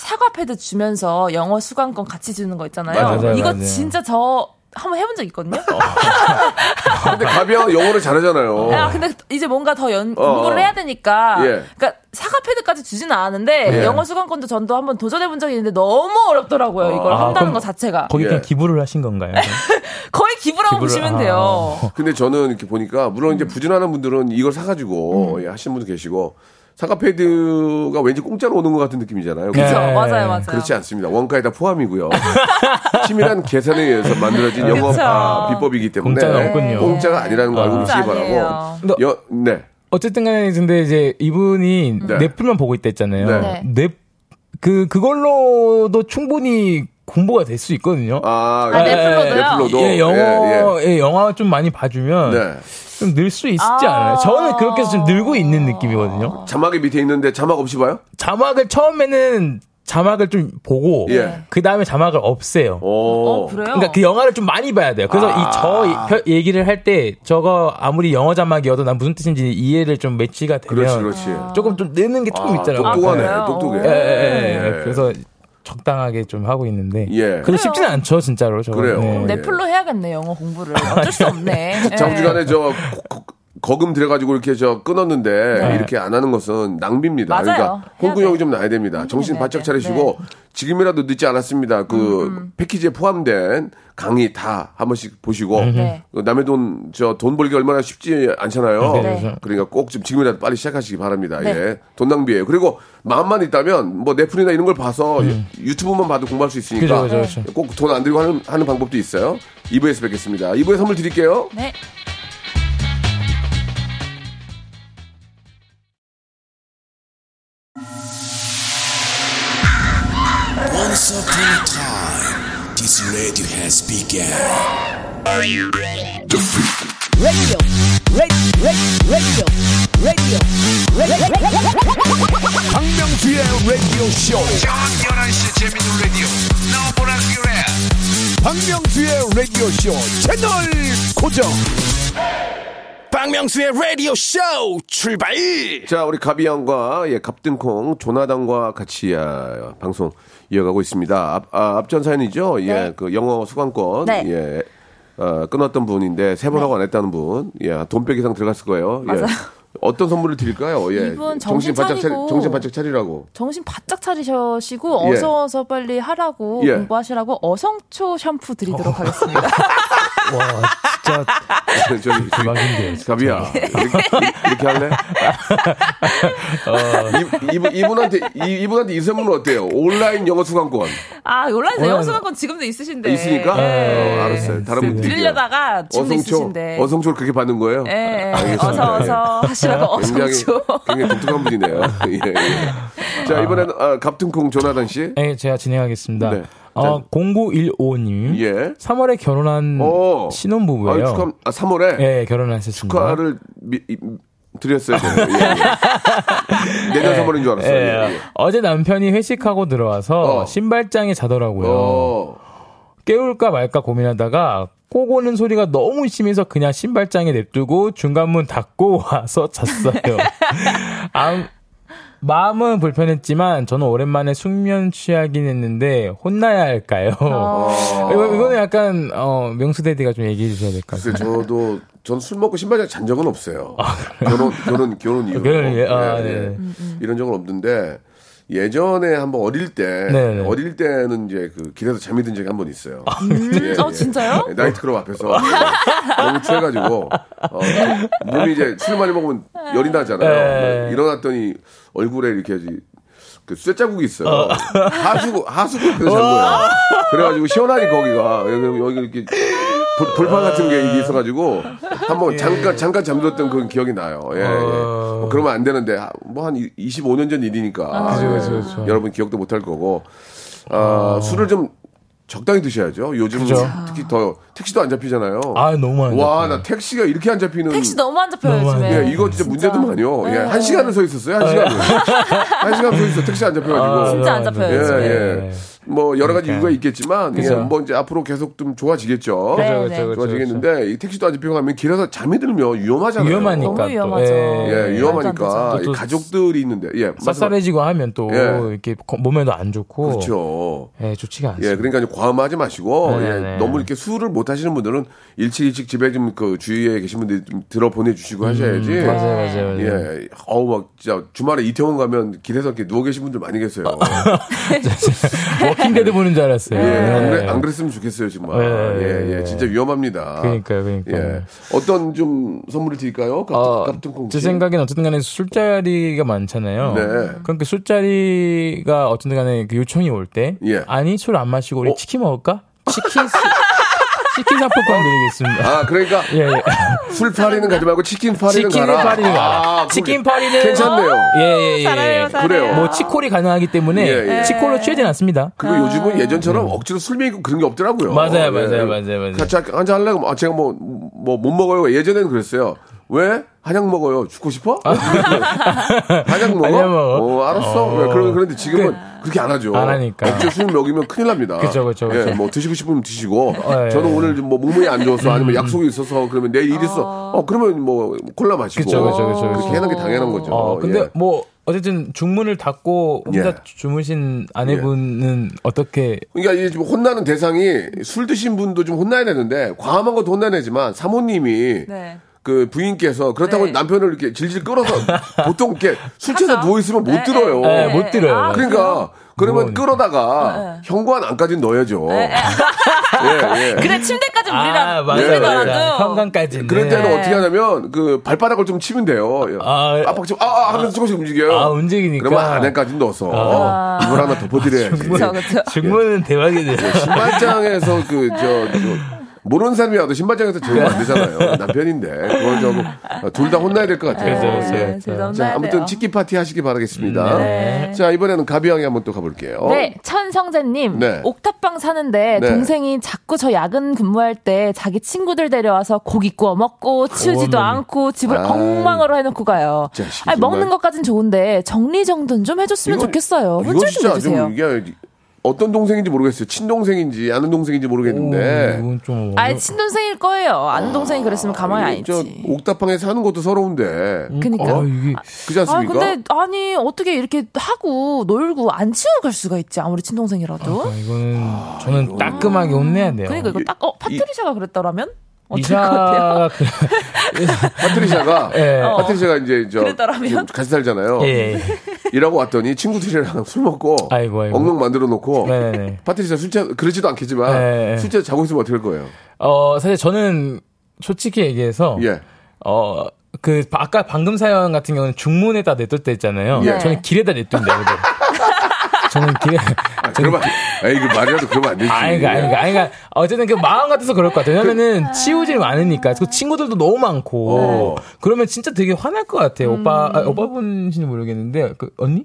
Speaker 6: 사과 패드 주면서 영어 수강권 같이 주는 거 있잖아요.
Speaker 1: 맞아요,
Speaker 6: 이거
Speaker 5: 맞아요.
Speaker 6: 진짜 저 한번 해본 적 있거든요.
Speaker 1: 근데 가비 양은 영어를 잘하잖아요.
Speaker 6: 아, 근데 이제 뭔가 더 연,
Speaker 1: 어,
Speaker 6: 공부를
Speaker 1: 어.
Speaker 6: 해야 되니까.
Speaker 1: 예.
Speaker 6: 그러니까 사과 패드까지 주지는 않았는데
Speaker 1: 예.
Speaker 6: 영어 수강권도 전도 한번 도전해 본 적이 있는데 너무 어렵더라고요. 이걸
Speaker 5: 아,
Speaker 6: 한다는 거 자체가.
Speaker 5: 거기
Speaker 1: 예.
Speaker 5: 그냥 기부를 하신 건가요?
Speaker 6: 거의 기부라고
Speaker 5: 기부를-
Speaker 6: 보시면
Speaker 5: 아.
Speaker 6: 돼요.
Speaker 1: 근데 저는 이렇게 보니까 물론
Speaker 6: 음.
Speaker 1: 이제 부진하는 분들은 이걸 사가지고 예, 하시는 분도 계시고 사과 패드가 왠지 공짜로 오는 것 같은 느낌이잖아요.
Speaker 6: 그렇죠.
Speaker 5: 네.
Speaker 6: 맞아요, 맞아요.
Speaker 1: 그렇지 않습니다. 원가에 다 포함이고요. 치밀한 계산에 의해서 만들어진 영업. 아, 비법이기 때문에
Speaker 5: 공짜는 없군요.
Speaker 1: 공짜가 아니라는 거 알고
Speaker 5: 아.
Speaker 1: 계시기
Speaker 6: 진짜
Speaker 1: 바라고. 여, 네.
Speaker 5: 어쨌든 간에 근데 이제 이분이
Speaker 1: 네.
Speaker 5: 넷플만 보고 있다 했잖아요.
Speaker 1: 네.
Speaker 6: 네.
Speaker 5: 넷, 그, 그걸로도 충분히 공부가 될 수 있거든요.
Speaker 1: 아,
Speaker 6: 아, 넷플로도요?
Speaker 1: 넷플로도.
Speaker 5: 예, 영어,
Speaker 1: 예,
Speaker 5: 예, 영화 좀 많이 봐주면
Speaker 1: 네.
Speaker 5: 좀 늘 수 있지
Speaker 6: 아.
Speaker 5: 않아요? 저는 그렇게 해서 좀 늘고 있는 느낌이거든요.
Speaker 1: 자막이 밑에 있는데 자막 없이 봐요?
Speaker 5: 자막을 처음에는 자막을 좀 보고
Speaker 1: 예.
Speaker 5: 그 다음에 자막을 없애요.
Speaker 1: 오.
Speaker 6: 어, 그래요?
Speaker 5: 그러니까 그 영화를 좀 많이 봐야 돼요. 그래서
Speaker 1: 아.
Speaker 5: 이저 얘기를 할 때 저거 아무리 영어 자막이어도 난 무슨 뜻인지 이해를 좀 매치가 되면
Speaker 1: 그렇지, 그렇지.
Speaker 5: 조금 좀 느는 게 조금
Speaker 1: 아,
Speaker 5: 있더라고요.
Speaker 1: 똑똑하네,
Speaker 6: 그래요?
Speaker 1: 똑똑해.
Speaker 5: 예, 예, 예, 예.
Speaker 1: 예.
Speaker 5: 그래서 적당하게 좀 하고 있는데.
Speaker 1: 예.
Speaker 5: 근데 쉽지는 않죠, 진짜로. 저거.
Speaker 1: 그래요.
Speaker 5: 네.
Speaker 1: 예.
Speaker 6: 넷플로 해야겠네 영어 공부를. 어쩔 수 없네. 예.
Speaker 1: 장주간에 저 거- 거금 들여가지고 이렇게 저 끊었는데 이렇게 안 하는 것은 낭비입니다.
Speaker 6: 네. 맞아요.
Speaker 1: 그러니까 홍구형이
Speaker 6: 돼.
Speaker 1: 좀 나야 됩니다. 정신 바짝
Speaker 6: 돼.
Speaker 1: 차리시고
Speaker 6: 네.
Speaker 1: 지금이라도 늦지 않았습니다. 그
Speaker 6: 음,
Speaker 1: 패키지에 포함된 강의 다 한 번씩 보시고
Speaker 6: 네.
Speaker 1: 그 남의 돈 저 돈 벌기 얼마나 쉽지 않잖아요.
Speaker 6: 네.
Speaker 1: 그러니까 꼭 좀 지금이라도 빨리 시작하시기 바랍니다.
Speaker 6: 네.
Speaker 1: 예. 돈 낭비예요. 그리고 마음만 있다면 뭐 넷플이나 이런 걸 봐서 유튜브만 봐도 공부할 수 있으니까
Speaker 5: 음.
Speaker 1: 꼭돈 안 들고 하는, 하는 방법도 있어요. 2부에서 뵙겠습니다. 2부에 선물 드릴게요.
Speaker 6: 네.
Speaker 8: Once upon a time, this radio has begun.
Speaker 2: 박명수의 라디오 쇼. 박명수의 라디오 쇼 채널 고정.
Speaker 8: 박명수의 radio show 출발!
Speaker 1: 자, 우리 가비양과 예, 갑등콩 조나단과 같이 아, 방송 이어가고 있습니다. 앞, 아, 앞전 사연이죠. 예,
Speaker 6: 네.
Speaker 1: 그 영어 수강권
Speaker 6: 네.
Speaker 1: 예. 어, 끊었던 분인데 세 번 하고 안 했다는 분. 예, 돈백 이상 들어갔을 거예요. 예.
Speaker 6: 맞아요.
Speaker 1: 어떤 선물을 드릴까요? 예.
Speaker 6: 이분 정신
Speaker 1: 바짝 차리,
Speaker 6: 차리고.
Speaker 1: 정신 바짝 차리라고.
Speaker 6: 정신 바짝 차리시고
Speaker 1: 예.
Speaker 6: 어서 어서 빨리 하라고
Speaker 1: 예.
Speaker 6: 공부하시라고 어성초 샴푸 드리도록 하겠습니다.
Speaker 5: 와, 진짜
Speaker 1: 저기,
Speaker 5: 대박인데요.
Speaker 1: 가비야. 이렇게, 이렇게 할래? 이, 이분, 이분한테, 이, 이분한테 이 선물은 어때요? 온라인 영어 수강권.
Speaker 6: 아 온라인
Speaker 5: 온라인-
Speaker 6: 영어 수강권 지금도 있으신데.
Speaker 1: 있으니까?
Speaker 6: 예.
Speaker 1: 어, 알았어요. 다른 분 드릴게요.
Speaker 6: 드리려다가 지금도
Speaker 1: 어성초,
Speaker 6: 있으신데.
Speaker 1: 어성초를 그렇게 받는 거예요?
Speaker 6: 예, 예.
Speaker 1: 알겠습니다.
Speaker 6: 어서 어서 하시라고
Speaker 1: 굉장히,
Speaker 6: 어성초.
Speaker 1: 굉장히 독특한 분이네요. 예, 예. 자, 이번에는, 아, 갑등콩 조나단 씨.
Speaker 5: 네, 제가 진행하겠습니다.
Speaker 1: 네.
Speaker 5: 어, 0915님.
Speaker 1: 예.
Speaker 5: 3월에 결혼한
Speaker 1: 오.
Speaker 5: 신혼부부예요.
Speaker 1: 아, 축하, 아, 3월에
Speaker 5: 예, 결혼하셨습니다.
Speaker 1: 축하를 미, 이- 드렸어요. 예, 예. 내년 3월인 줄 알았어요.
Speaker 5: 예,
Speaker 1: 예, 예.
Speaker 5: 어제 남편이 회식하고 들어와서
Speaker 1: 어.
Speaker 5: 신발장에 자더라고요.
Speaker 1: 어.
Speaker 5: 깨울까 말까 고민하다가 꼭 오는 소리가 너무 심해서 그냥 신발장에 냅두고 중간문 닫고 와서 잤어요. 아, 마음은 불편했지만 저는 오랜만에 숙면 취하긴 했는데 혼나야 할까요?
Speaker 1: 어.
Speaker 5: 이거, 이거는 약간 어, 명수 대디가 좀 얘기해 주셔야 될것
Speaker 1: 글쎄,
Speaker 5: 같아요.
Speaker 1: 저도, 전 술 먹고 신발장 잔 적은 없어요. 결혼, 결혼, 결혼 이후로.
Speaker 5: 결혼 이후에, 아,
Speaker 1: 예,
Speaker 5: 네.
Speaker 1: 예. 이런 적은 없는데, 예전에 한번 어릴 때,
Speaker 5: 네, 네.
Speaker 1: 어릴 때는 이제 그 길에서 잠이 든 적이 한 번 있어요. 예,
Speaker 6: 어, 진짜요?
Speaker 1: 예, 나이트클럽 앞에서 너무 취해가지고 어, 몸이 이제 술 많이 먹으면 열이 나잖아요.
Speaker 5: 네.
Speaker 1: 일어났더니 얼굴에 이렇게 그 쇠자국이 있어요. 하수구 하수구 옆에서 잔 거예요. 그래가지고 시원하니 거기가 여기, 여기 이렇게 불- 불판 같은 게 이게 있어가지고 한번 잠깐 잠깐 잠들었던 그런 기억이 나요. 예, 예. 뭐 그러면 안 되는데 뭐 한 25년 전 일이니까
Speaker 5: 그죠, 그죠, 그죠.
Speaker 1: 여러분 기억도 못 할 거고 아, 술을 좀 적당히 드셔야죠. 요즘
Speaker 5: 그죠.
Speaker 1: 특히 더 택시도 안 잡히잖아요.
Speaker 5: 아, 너무 안
Speaker 1: 와,
Speaker 5: 잡혀요.
Speaker 1: 나 택시가 이렇게 안 잡히는.
Speaker 6: 택시 너무 안 잡혀요
Speaker 5: 너무 안
Speaker 6: 요즘에.
Speaker 1: 예, 이거 진짜 문제도 많이요. 예,
Speaker 6: 네.
Speaker 1: 한 시간을 서 있었어요. 한 시간을. 한 시간 서 있어. 택시 안 잡혀가지고.
Speaker 6: 진짜 안 잡혀요,
Speaker 1: 예,
Speaker 6: 요즘에.
Speaker 1: 예. 뭐 여러 가지
Speaker 5: 그러니까.
Speaker 1: 이유가 있겠지만, 예,
Speaker 5: 그죠.
Speaker 1: 뭐 이제 앞으로 계속 좀 좋아지겠죠.
Speaker 6: 네,
Speaker 5: 그죠,
Speaker 6: 네.
Speaker 5: 그죠, 그죠.
Speaker 1: 좋아지겠는데 이 택시도 안 잡히고 가면 길에서 잠이 들면 위험하잖아요.
Speaker 5: 위험하니까
Speaker 6: 너무
Speaker 5: 또.
Speaker 6: 위험하죠.
Speaker 1: 예,
Speaker 6: 말도
Speaker 1: 위험하니까
Speaker 5: 안 되죠.
Speaker 1: 이 가족들이 있는데, 예,
Speaker 5: 쌀쌀해지고 하면 또
Speaker 1: 예.
Speaker 5: 이렇게 거- 몸에도 안 좋고.
Speaker 1: 그렇죠.
Speaker 5: 예, 좋지가 않습니다.
Speaker 1: 예, 그러니까 과음하지 마시고
Speaker 5: 네,
Speaker 1: 예,
Speaker 5: 네.
Speaker 1: 너무 이렇게 술을 못 하시는 분들은 일찍 일찍 집에 좀 그 주위에 계신 분들이 좀 들어 보내주시고 하셔야지.
Speaker 5: 음, 맞아요, 맞아요, 맞아요.
Speaker 1: 예, 어우 막 진짜 주말에 이태원 가면 길에서 이렇게 누워 계신 분들 많이 계세요.
Speaker 5: 워킹데드 보는 줄 알았어요.
Speaker 1: 예, 안,
Speaker 5: 예.
Speaker 1: 그래, 안 그랬으면 좋겠어요 정말.
Speaker 5: 예,
Speaker 1: 예, 예,
Speaker 5: 예.
Speaker 1: 진짜 위험합니다.
Speaker 5: 그러니까요, 그러니까요.
Speaker 1: 예, 어떤 좀 선물을 드릴까요?
Speaker 5: 어. 제 생각엔 어쨌든 간에 술자리가 많잖아요.
Speaker 1: 네.
Speaker 5: 그러니까 술자리가 어쨌든 간에 그 요청이 올 때.
Speaker 1: 예.
Speaker 5: 아니, 술 안 마시고 우리
Speaker 1: 어?
Speaker 5: 치킨 먹을까? 치킨, 수- 치킨 상품권 드리겠습니다.
Speaker 1: 아, 그러니까
Speaker 5: 예, 예.
Speaker 1: 술 파리는 가지 말고 치킨 파리는
Speaker 5: 치킨
Speaker 1: 가라.
Speaker 5: 파리는 가라.
Speaker 1: 아,
Speaker 5: 치킨 파리는
Speaker 1: 괜찮네요.
Speaker 5: 예, 예, 예.
Speaker 6: 잘해요, 잘해요.
Speaker 1: 그래요.
Speaker 5: 뭐 치콜이 가능하기 때문에
Speaker 1: 예, 예.
Speaker 5: 치콜로 취하진 않습니다.
Speaker 1: 그리고 요즘은 예전처럼 억지로 술 먹이고 그런 게 없더라고요.
Speaker 5: 음. 맞아요,
Speaker 1: 예.
Speaker 5: 맞아요, 맞아요, 맞아요.
Speaker 1: 같이 한잔 하려고 아, 제가 뭐 뭐 못 먹어요. 예전에는 그랬어요. 왜? 한약 먹어요. 죽고 싶어? 한약 먹어?
Speaker 5: 한약 먹어.
Speaker 1: 어, 알았어.
Speaker 5: 어.
Speaker 1: 네, 그런 그런데 지금은 그, 렇게안 하죠.
Speaker 5: 안 하니까.
Speaker 1: 억지로 술 먹이면 큰일 납니다.
Speaker 5: 그쵸, 그쵸,
Speaker 1: 예,
Speaker 5: 그쵸.
Speaker 1: 뭐 드시고 싶으면 드시고.
Speaker 5: 어, 예.
Speaker 1: 저는 오늘 좀뭐 몸이 안 좋아서 아니면 약속이 있어서 그러면 내일 일 있어. 어, 그러면 뭐 콜라 마시고.
Speaker 5: 그쵸, 그쵸, 그쵸, 그쵸.
Speaker 1: 그렇게 하는 게 당연한 거죠.
Speaker 5: 어, 근데
Speaker 1: 예.
Speaker 5: 뭐 어쨌든 중문을 닫고 혼자
Speaker 1: 예.
Speaker 5: 주무신 아내분은 어떻게
Speaker 1: 그러니까 이게 지금 혼나는 대상이 술 드신 분도 좀 혼나야 되는데 과함한 것도 혼나내지만 사모님이
Speaker 6: 네.
Speaker 1: 그 부인께서 그렇다고
Speaker 6: 네.
Speaker 1: 남편을 이렇게 질질 끌어서 보통 이렇게 술 취해서. 누워 있으면 못
Speaker 6: 네,
Speaker 1: 들어요.
Speaker 5: 네, 못 들어요.
Speaker 6: 아,
Speaker 1: 그러니까 그러면
Speaker 5: 무거우니까.
Speaker 1: 끌어다가 현관 안까지는 넣어야죠. 예, 예.
Speaker 6: 그래 침대까지
Speaker 5: 아,
Speaker 6: 우리랑. 우리더라도
Speaker 5: 맞아요. 현관까지는.
Speaker 1: 그럴 때는
Speaker 6: 네.
Speaker 1: 어떻게 하냐면 그 발바닥을 좀 치면 돼요.
Speaker 5: 아,
Speaker 1: 빡빡 치면 아, 아 하면서 조금씩 움직여요.
Speaker 5: 아, 움직이니까.
Speaker 1: 그러면 안에까지 넣어서
Speaker 5: 아.
Speaker 1: 이걸 하나 덮어드려야지.
Speaker 6: 그쵸 그쵸.
Speaker 5: 중문은 대박이네요.
Speaker 1: 신발장에서 그저 모르는 사람이 와도 신발장에서 재우면 안 되잖아요. 남편인데 그걸 좀 둘 다 혼나야 될 것 같아요.
Speaker 5: 그렇죠,
Speaker 6: 네,
Speaker 5: 그렇죠.
Speaker 6: 둘다
Speaker 1: 자, 아무튼. 치킨 파티 하시기 바라겠습니다.
Speaker 6: 네.
Speaker 1: 자, 이번에는 가비양이 한번 또 가볼게요.
Speaker 6: 네, 천성재님.
Speaker 1: 네.
Speaker 6: 옥탑방 사는데
Speaker 1: 네.
Speaker 6: 동생이 자꾸 저 야근 근무할 때 자기 친구들 데려와서 고기 구워 먹고 치우지도
Speaker 5: 어머니.
Speaker 6: 않고 집을
Speaker 1: 아이.
Speaker 6: 엉망으로 해놓고 가요. 아니. 먹는 것까진 좋은데 정리 정돈 좀 해줬으면
Speaker 1: 이거-
Speaker 6: 좋겠어요.
Speaker 1: 이거
Speaker 6: 혼쭐 좀 해주세요.
Speaker 1: 좀 이게 어떤 동생인지 모르겠어요. 친동생인지 아는 동생인지 모르겠는데.
Speaker 5: 이건 좀
Speaker 6: 아니 친동생일 거예요. 아는 동생이 그랬으면 가만히
Speaker 1: 안저
Speaker 6: 있지.
Speaker 1: 옥탑방에 사는 것도 서러운데.
Speaker 6: 그니까.
Speaker 5: 아, 이게
Speaker 6: 아
Speaker 1: 않습니까?
Speaker 6: 근데 아니 어떻게 이렇게 하고 놀고 안 치우고 갈 수가 있지 아무리 친동생이라도.
Speaker 5: 아, 이거는 저는 따끔하게 혼내야 돼요.
Speaker 6: 그러니까 이거 딱 어 파트리샤가 그랬더라면 어떨 것
Speaker 5: 이샤
Speaker 6: 같아요?
Speaker 5: 그,
Speaker 1: 파트리샤가
Speaker 5: 예.
Speaker 6: 어.
Speaker 1: 파트리샤가 이제 저 같이 살잖아요.
Speaker 5: 예, 예.
Speaker 1: 일하고 왔더니 친구들이랑 술 먹고
Speaker 5: 아이고, 아이고.
Speaker 1: 엉덩 만들어 놓고
Speaker 5: 네네네.
Speaker 1: 파트리샤 술 취하 그러지도 않겠지만
Speaker 5: 네.
Speaker 1: 술 취해 자고 있으면 어떻게 할 거예요?
Speaker 5: 어, 사실 저는 솔직히 얘기해서
Speaker 1: 예.
Speaker 5: 어, 그 아까 방금 사연 같은 경우는 중문에다 냈을 때 있잖아요.
Speaker 1: 예.
Speaker 5: 저는 길에다 냈던데. 그대로. 저는 길에
Speaker 1: 아, 그러면 에이 그 말이라도 그러면 안 되지.
Speaker 5: 아니, 그러니까, 아니, 그러니까, 아니, 그러니까, 어쨌든 그 마음 같아서 그럴 것 같아요. 왜냐면은 치우질 않으니까. 그 친구들도 너무 많고.
Speaker 1: 어.
Speaker 5: 그러면 진짜 되게 화날 것 같아요. 오빠, 아, 오빠분인지는 모르겠는데, 그, 언니?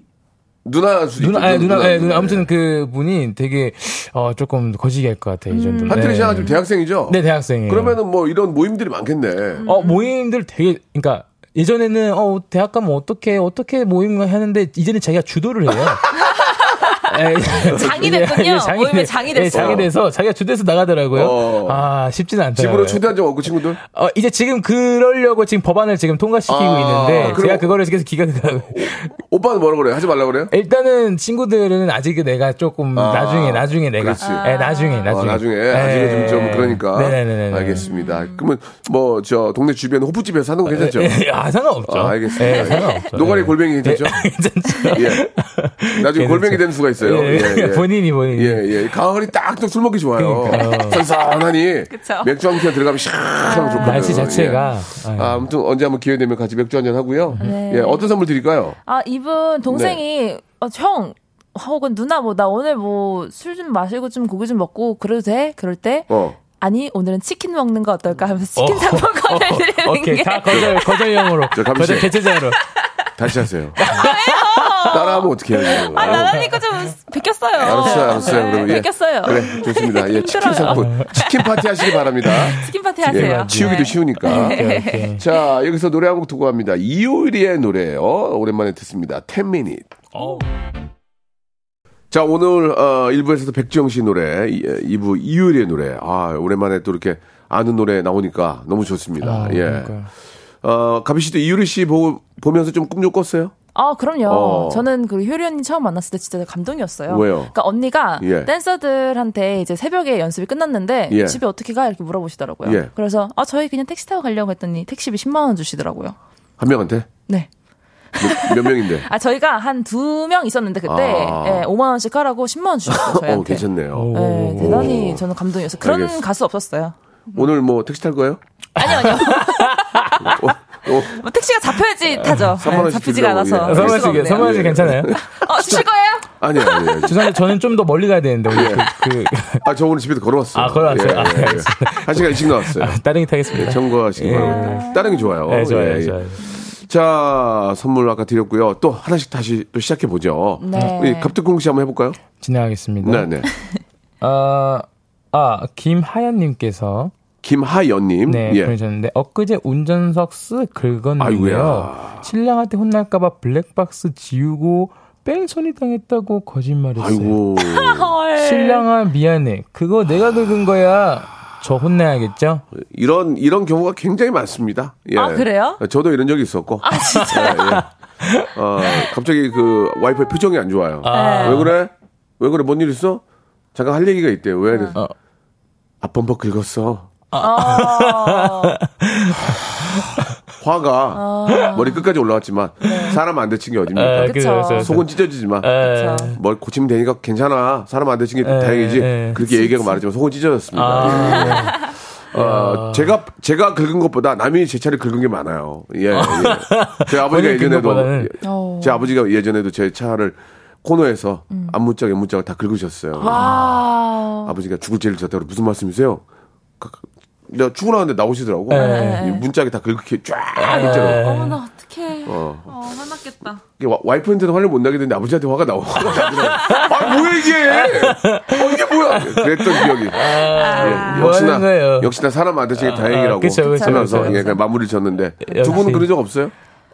Speaker 1: 누나 수도
Speaker 5: 누나,
Speaker 1: 있죠.
Speaker 5: 아니, 누나, 예, 누나,
Speaker 1: 누나.
Speaker 5: 아무튼 그 분이 되게, 어, 조금 거시기 할 것 같아요. 이 정도.
Speaker 1: 파트리샤가
Speaker 5: 네.
Speaker 1: 지금 대학생이죠?
Speaker 5: 네, 대학생이에요.
Speaker 1: 그러면은 뭐 이런 모임들이 많겠네.
Speaker 5: 어, 모임들 되게, 그러니까 예전에는 어, 대학 가면 어떻게 어떻게 모임을 하는데 이제는 자기가 주도를 해요. 예,
Speaker 6: 장이 됐군요.
Speaker 5: 이제
Speaker 6: 모임에 장이 됐어.
Speaker 5: 예, 장이 돼서 자기가 주도해서 나가더라고요.
Speaker 1: 어.
Speaker 5: 아, 쉽지는 않더라고요.
Speaker 1: 집으로 초대한 적 없고 친구들?
Speaker 5: 어, 이제 지금 그러려고 지금 법안을 지금 통과시키고
Speaker 1: 아,
Speaker 5: 있는데 제가 그거를 계속 기각을 하고
Speaker 1: 오빠는 뭐라 그래요? 하지 말라 그래요?
Speaker 5: 일단은 친구들은 아직 내가 조금
Speaker 1: 아,
Speaker 5: 나중에 나중에 내가
Speaker 1: 그렇지.
Speaker 5: 예, 나중에
Speaker 1: 아,
Speaker 5: 나중에
Speaker 1: 나중에
Speaker 5: 예.
Speaker 1: 아직은 좀, 좀 그러니까
Speaker 5: 네네네네.
Speaker 1: 알겠습니다. 그러면 뭐 저 동네 주변 호프집에서 사는 거 괜찮죠?
Speaker 5: 예, 아, 상관없죠.
Speaker 1: 아, 알겠습니다.
Speaker 5: 예, 상관없죠.
Speaker 1: 노가리
Speaker 5: 예.
Speaker 1: 골뱅이 괜찮죠?
Speaker 5: 괜찮죠.
Speaker 1: 예. 나중에 골뱅이 되는 수가 있어요.
Speaker 5: 예,
Speaker 1: 예, 예.
Speaker 5: 본인이 본인이.
Speaker 1: 예, 예. 가을이 딱또술 먹기 좋아요. 선선하니
Speaker 6: 그쵸.
Speaker 1: 맥주 한 캔 들어가면 시원하고 좋거든요.
Speaker 5: 날씨 자체가
Speaker 1: 예.
Speaker 5: 아유.
Speaker 1: 아, 아무튼 언제 한번 기회 되면 같이 맥주 한 잔 하고요.
Speaker 6: 네.
Speaker 1: 예, 어떤 선물 드릴까요?
Speaker 6: 아, 이분 동생이 어, 형 혹은 누나 뭐 나 오늘 뭐 술 좀 마시고 좀 고기 좀 먹고 그래도 돼? 그럴 때
Speaker 1: 어.
Speaker 6: 아니 오늘은 치킨 먹는 거 어떨까 하면서 치킨
Speaker 5: 어.
Speaker 6: 상품권을 드리는
Speaker 5: 오케이 게다 거절 거절형으로. 거절 개체자로
Speaker 1: 다시 하세요. 따라하면 어떻게 해요?
Speaker 6: 아 나나니까 좀 베꼈어요.
Speaker 1: 알았어요, 알았어요. 그러면 예.
Speaker 6: 베꼈어요.
Speaker 1: 그래, 좋습니다. 예, 치킨
Speaker 6: 힘들어요.
Speaker 1: 상품, 치킨 파티 하시기 바랍니다.
Speaker 6: 치킨 파티 하세요.
Speaker 1: 예, 치우기도
Speaker 6: 네.
Speaker 1: 쉬우니까.
Speaker 5: 오케이, 오케이.
Speaker 1: 자, 여기서 노래 한 곡 듣고 갑니다. 이효리의 노래요. 오랜만에 듣습니다. 10 minute.
Speaker 5: 어.
Speaker 1: 자, 오늘, 어, 1부에서도 백지영 씨 노래, 2부 이효리의 노래. 아, 오랜만에 또 이렇게 아는 노래 나오니까 너무 좋습니다.
Speaker 5: 아,
Speaker 1: 예.
Speaker 5: 그러니까요.
Speaker 1: 어, 가비 씨도 이효리 씨 보고, 보면서 좀 꿈 좀 꿨어요?
Speaker 6: 아, 그럼요.
Speaker 1: 어.
Speaker 6: 저는 그 효리 언니 처음 만났을 때 진짜 감동이었어요.
Speaker 1: 왜요?
Speaker 6: 그러니까 언니가
Speaker 1: 예.
Speaker 6: 댄서들한테 이제 새벽에 연습이 끝났는데
Speaker 1: 예.
Speaker 6: 집에 어떻게 가 이렇게 물어보시더라고요.
Speaker 1: 예.
Speaker 6: 그래서 아 저희 그냥 택시 타고 가려고 했더니 택시비 10만 원 주시더라고요.
Speaker 1: 한 명한테?
Speaker 6: 네.
Speaker 1: 몇, 몇 명인데?
Speaker 6: 아 저희가 한 두 명 있었는데 그때
Speaker 1: 아.
Speaker 6: 예, 5만 원씩 하라고 10만 원 주셨어요 저희한테.
Speaker 1: 어, 괜찮네요.
Speaker 6: 예, 대단히 저는 감동이었어요. 그런
Speaker 1: 알겠어.
Speaker 6: 가수 없었어요.
Speaker 1: 오늘 뭐 택시 탈 거예요?
Speaker 6: 아니요 아니요.
Speaker 1: 어, 어,
Speaker 6: 삼 택시가 잡혀야지 타죠.
Speaker 1: 3만 원씩
Speaker 6: 예, 잡히지가 않아서.
Speaker 1: 예.
Speaker 6: 줄 수가
Speaker 5: 선물식
Speaker 6: 없네요.
Speaker 5: 선물식 괜찮아요?
Speaker 6: 어 주실 거예요?
Speaker 1: 아니에요, 아니에요.
Speaker 5: 죄송한데 저는 좀 더 멀리 가야 되는데
Speaker 1: 예.
Speaker 5: 그, 그
Speaker 1: 아, 저 오늘 집에서 걸어왔어요.
Speaker 5: 아, 걸어왔어요? 아,
Speaker 1: 예, 예, 예.
Speaker 5: 알겠습니다.
Speaker 1: 한 시간 일찍 나왔어요.
Speaker 5: 아, 따릉이 타겠습니다.
Speaker 1: 예, 청구하시기
Speaker 5: 예.
Speaker 1: 바랍니다. 따릉이 좋아요.
Speaker 5: 네, 좋아요,
Speaker 1: 예, 예.
Speaker 5: 좋아요.
Speaker 1: 자, 선물 아까 드렸고요. 또 하나씩 다시 또 시작해 보죠.
Speaker 6: 네.
Speaker 1: 우리 갑툭콩 씨 한번 해볼까요?
Speaker 5: 진행하겠습니다.
Speaker 1: 네, 네.
Speaker 5: 아, 아 김하연님께서
Speaker 1: 김하연님.
Speaker 5: 네
Speaker 1: 예.
Speaker 5: 보내셨는데 엊그제 운전석 쓱 긁었는데요. 신랑한테 혼날까봐 블랙박스 지우고 뺑소니 당했다고 거짓말했어요.
Speaker 1: 아이고.
Speaker 5: 신랑아 미안해. 그거 내가 긁은 거야. 저 혼나야겠죠?
Speaker 1: 이런 이런 경우가 굉장히 많습니다. 예.
Speaker 6: 아, 그래요?
Speaker 1: 저도 이런 적이 있었고. 아 진짜. 어, 갑자기 그 와이프의 표정이 안 좋아요.
Speaker 6: 네.
Speaker 1: 왜 그래? 왜 그래? 뭔 일 있어? 잠깐 할 얘기가 있대요. 왜? 그래?
Speaker 5: 어.
Speaker 1: 아 범벅 긁었어.
Speaker 6: 어,
Speaker 1: 화가 머리 끝까지 올라왔지만 사람 안 다친 게 어딥니까?
Speaker 5: 에,
Speaker 6: 그쵸.
Speaker 5: 그래서- 그래서-
Speaker 1: 속은 찢어지지만
Speaker 5: 에,
Speaker 6: 그쵸.
Speaker 1: 뭘 고치면 되니까 괜찮아. 사람 안 다친 게
Speaker 5: 에,
Speaker 1: 다행이지.
Speaker 5: 에.
Speaker 1: 그렇게 얘기하고 말했지만 속은 찢어졌습니다.
Speaker 5: 아,
Speaker 1: 어, 제가 제가 긁은 것보다 남이 제 차를 긁은 게 많아요. 예, 예. 제 아버지가 예전에도
Speaker 5: 것보다는.
Speaker 6: 어.
Speaker 1: 제 아버지가 예전에도 제 차를 코너에서
Speaker 6: 음.
Speaker 1: 안문짝 안문짝을 다 긁으셨어요.
Speaker 6: 와.
Speaker 1: 아버지가 죽을 죄를 졌다고 무슨 말씀이세요? 내가 죽으라는데 나오시더라고.
Speaker 5: 네.
Speaker 1: 이 문짝이 다 긁게 쫙 있잖아.
Speaker 6: 어머나 어떡해.
Speaker 1: 어.
Speaker 6: 어, 화났겠다.
Speaker 1: 이게 와- 와이프한테는 화를 못 나게 되는데 아버지한테 화가 나더라고. 아 뭐야 이게? 어 이게 뭐야? 그랬던 기억이. 예,
Speaker 5: 뭐 하는 거예요?
Speaker 1: 역시나 사람 안 다치게 다행이라고
Speaker 5: 그쵸, 그쵸,
Speaker 1: 하면서
Speaker 5: 그쵸,
Speaker 1: 예,
Speaker 5: 그쵸.
Speaker 1: 그냥 마무리를 졌는데 두
Speaker 5: 역시.
Speaker 1: 분은 그런 적 없어요?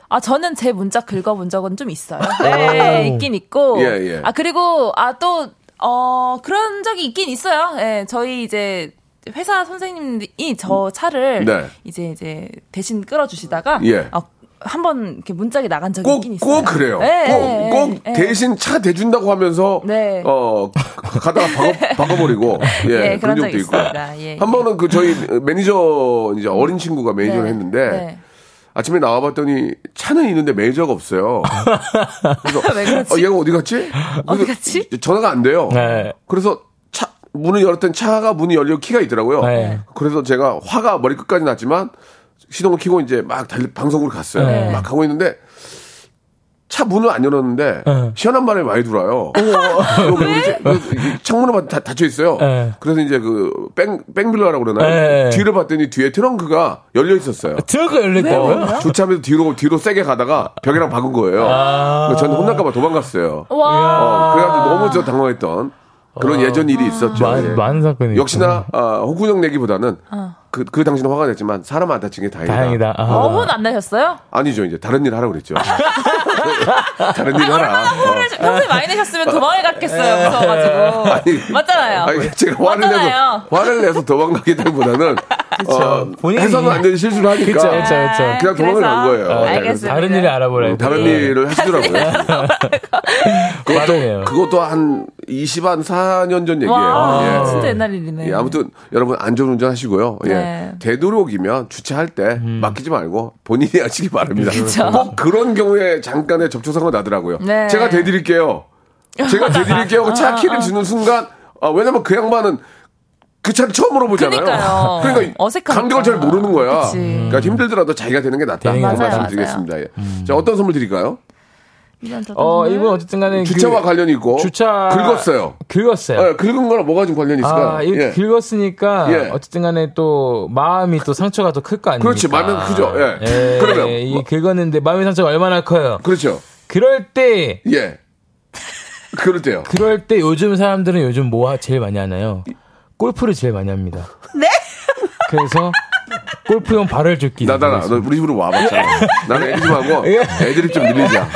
Speaker 6: 아, 저는 제 문자 긁어본 적은 좀 있어요. 네, 있긴 있고.
Speaker 1: 예, 예.
Speaker 6: 아, 그리고, 아, 또, 어, 그런 적이 있긴 있어요. 예, 저희 이제, 회사 선생님이 저 차를
Speaker 1: 네.
Speaker 6: 이제, 이제, 대신 끌어주시다가,
Speaker 1: 예.
Speaker 6: 아, 한번 이렇게 문짝이 나간 적이
Speaker 1: 꼭,
Speaker 6: 있긴 있어요.
Speaker 1: 꼭 그래요.
Speaker 6: 예,
Speaker 1: 꼭,
Speaker 6: 예,
Speaker 1: 꼭
Speaker 6: 예.
Speaker 1: 대신 차 대준다고 하면서,
Speaker 6: 네.
Speaker 1: 어, 가다가 바꿔, 바꿔버리고, 예,
Speaker 6: 예,
Speaker 1: 그런 적도 있고.
Speaker 6: 예,
Speaker 1: 한
Speaker 6: 예.
Speaker 1: 번은 그 저희 매니저, 이제 어린 친구가 매니저를
Speaker 6: 네,
Speaker 1: 했는데,
Speaker 6: 네.
Speaker 1: 아침에 나와봤더니 차는 있는데 매니저가 없어요.
Speaker 6: 왜 그렇지?
Speaker 1: 어, 얘가 어디 갔지?
Speaker 6: 어디
Speaker 1: 그래서
Speaker 6: 갔지?
Speaker 1: 전화가 안 돼요.
Speaker 5: 네.
Speaker 1: 그래서 차, 문을 열었더니 차가 문이 열리고 키가 있더라고요.
Speaker 5: 네.
Speaker 1: 그래서 제가 화가 머리 끝까지 났지만 시동을 켜고 이제 막 달리, 방송으로 갔어요.
Speaker 5: 네.
Speaker 1: 막 가고 있는데 차 문을 안 열었는데
Speaker 5: 네.
Speaker 1: 시원한 바람이 많이 들어와요. 그 창문은 다 닫혀 있어요.
Speaker 5: 네.
Speaker 1: 그래서 이제 그 백, 백밀러라고 그러나요?
Speaker 5: 네.
Speaker 1: 뒤를 봤더니 뒤에 트렁크가 열려 있었어요.
Speaker 5: 트렁크가 열렸다고요?
Speaker 1: 주차하면서 뒤로 뒤로 세게 가다가 벽이랑 박은 거예요.
Speaker 5: 아.
Speaker 1: 저는 혼날까봐 도망갔어요.
Speaker 6: 와.
Speaker 1: 어, 그래가지고 너무 저 당황했던 그런 예전 일이 있었죠.
Speaker 5: 많은,
Speaker 1: 예.
Speaker 5: 많은 사건이
Speaker 1: 역시나 아, 홍군형 내기보다는 그, 그 당시는 화가 났지만 사람 안 다친 게 다행이다.
Speaker 5: 다행이다. 아.
Speaker 6: 어, 혼안 내셨어요?
Speaker 1: 아니죠 이제 다른 일 하라고 그랬죠. 다른 일 하라. 어.
Speaker 6: 평소에 많이 내셨으면 도망을 갔겠어요. 무서워가지고.
Speaker 1: 아니,
Speaker 6: 맞잖아요.
Speaker 1: 아니, 제가 화를 내서
Speaker 6: 맞잖아요.
Speaker 1: 화를 내서 도망가기보다는 어,
Speaker 5: 본인이-
Speaker 1: 해서는 안 되는 실수를 하니까
Speaker 5: 그쵸, 그쵸, 그쵸.
Speaker 1: 그냥 도망을 간 거예요.
Speaker 6: 그래서?
Speaker 1: 네,
Speaker 6: 알겠습니다.
Speaker 5: 다른 일을 알아보라.
Speaker 1: 음, 다른
Speaker 5: 네.
Speaker 1: 일을 하시더라고요. 그것도, 그것도 한 20, 한 4년 전 얘기예요.
Speaker 6: 와,
Speaker 1: 예.
Speaker 6: 진짜 옛날 일이네.
Speaker 1: 예, 아무튼 여러분 안전 운전 하시고요. 예.
Speaker 6: 네.
Speaker 1: 되도록이면 주차할 때 맡기지 말고 본인이 하시기 바랍니다.
Speaker 6: 그쵸.
Speaker 1: 꼭 그런 경우에 잠깐의 접촉사고가 나더라고요.
Speaker 6: 네.
Speaker 1: 제가 대드릴게요. 제가 대드릴게요. 차 키를 주는 순간 아, 왜냐면 그 양반은 그 차를 처음으로 보잖아요.
Speaker 6: 그러니까요.
Speaker 1: 그러니까
Speaker 6: 어색하니까.
Speaker 1: 간격을 잘 모르는 거야.
Speaker 6: 그치.
Speaker 1: 그러니까 힘들더라도 자기가 되는 게 낫다.
Speaker 5: 되는 그게
Speaker 1: 말씀
Speaker 6: 맞아요,
Speaker 1: 드리겠습니다. 예. 자, 어떤 선물 드릴까요?
Speaker 5: 어, 이분 어쨌든 간에.
Speaker 1: 주차와
Speaker 5: 그-
Speaker 1: 관련이 있고
Speaker 5: 주차.
Speaker 1: 긁었어요.
Speaker 5: 긁었어요.
Speaker 1: 예, 긁은 거랑 뭐가 좀 관련이 있을까요?
Speaker 5: 아, 이렇게
Speaker 1: 예.
Speaker 5: 긁었으니까
Speaker 1: 예.
Speaker 5: 어쨌든 간에 또 마음이 또 상처가 더 클 거 아닙니까?
Speaker 1: 그렇지, 마음은 크죠. 예.
Speaker 5: 예.
Speaker 1: 그러면
Speaker 5: 이
Speaker 1: 뭐-
Speaker 5: 긁었는데 마음의 상처가 얼마나 커요?
Speaker 1: 그렇죠.
Speaker 5: 그럴 때
Speaker 1: 예. 그럴 때요.
Speaker 5: 그럴 때 요즘 사람들은 요즘 뭐 하- 제일 많이 하나요? 골프를 제일 많이 합니다. 네? 그래서 골프용 발을 줍기.
Speaker 1: 나다나, 너 우리 집으로 와봤잖아. 나는 애들 좀 하고
Speaker 5: 예.
Speaker 1: 애드립 좀 늘리자.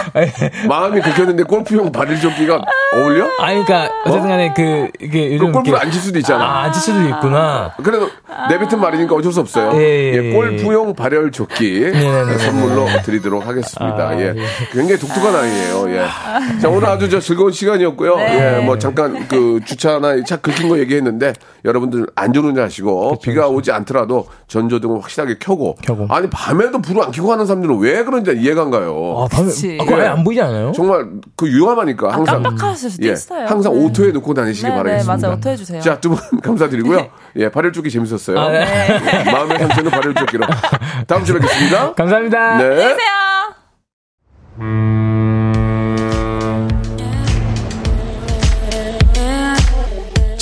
Speaker 1: 마음이 긁혔는데 골프용 발을 좁기가 어울려?
Speaker 5: 아니, 그러니까 어쨌든 간에 그 이게 요즘
Speaker 1: 그 골프를 안 칠 수도 있잖아.
Speaker 5: 아, 앉을 수도 있구나.
Speaker 1: 그래도 내뱉은 말이니까 어쩔 수 없어요.
Speaker 5: 예, 예, 예.
Speaker 1: 골프용 발열 조끼
Speaker 5: 네, 네,
Speaker 1: 선물로 드리도록 하겠습니다.
Speaker 5: 아,
Speaker 1: 예.
Speaker 5: 예.
Speaker 1: 굉장히 독특한 아이예요. 예. 자, 오늘 아주 저 즐거운 시간이었고요.
Speaker 6: 네.
Speaker 1: 예, 뭐 잠깐 그 주차나 차 긁힌 거 얘기했는데 여러분들 안전운전 하시고 비가 오지 않더라도 전조등을 확실하게 켜고.
Speaker 5: 켜고.
Speaker 1: 아니, 밤에도 불을 안 켜고 하는 사람들은 왜 그런지 이해가 안 가요.
Speaker 5: 아, 밤에
Speaker 6: 그치.
Speaker 5: 아, 예. 안 보이지 않아요?
Speaker 1: 정말 그 위험하니까 항상
Speaker 6: 깜빡하실 수도
Speaker 1: 예,
Speaker 6: 있어요.
Speaker 1: 항상
Speaker 6: 네.
Speaker 1: auto에 놓고 다니시기
Speaker 6: 네, 네,
Speaker 1: 바라겠습니다.
Speaker 6: 맞아요. auto 해 주세요.
Speaker 1: 자, 두 분 감사드리고요. 예, 발열 조끼 재밌었어요.
Speaker 5: 아, 네.
Speaker 1: 마음의 상처는 발열 조끼로. 다음 주에 뵙겠습니다.
Speaker 5: 감사합니다.
Speaker 1: 네.
Speaker 6: 안녕하세요.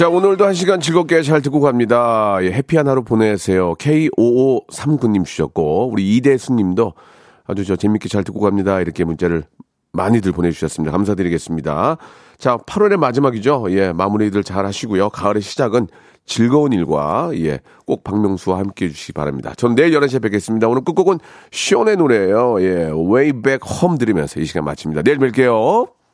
Speaker 1: 자, 오늘도 한 시간 즐겁게 잘 듣고 갑니다. 예, 해피한 하루 보내세요. K5539님 주셨고, 우리 이대수 님도 아주 저 재밌게 잘 듣고 갑니다. 이렇게 문자를 많이들 보내주셨습니다. 감사드리겠습니다. 자, 8월의 마지막이죠. 예, 마무리들 잘 하시고요. 가을의 시작은 즐거운 일과, 예, 꼭 박명수와 함께 해주시기 바랍니다. 전 내일 11시에 뵙겠습니다. 오늘 끝곡은 시온의 노래예요 예, Way Back Home 들으면서 이 시간 마칩니다. 내일 뵐게요.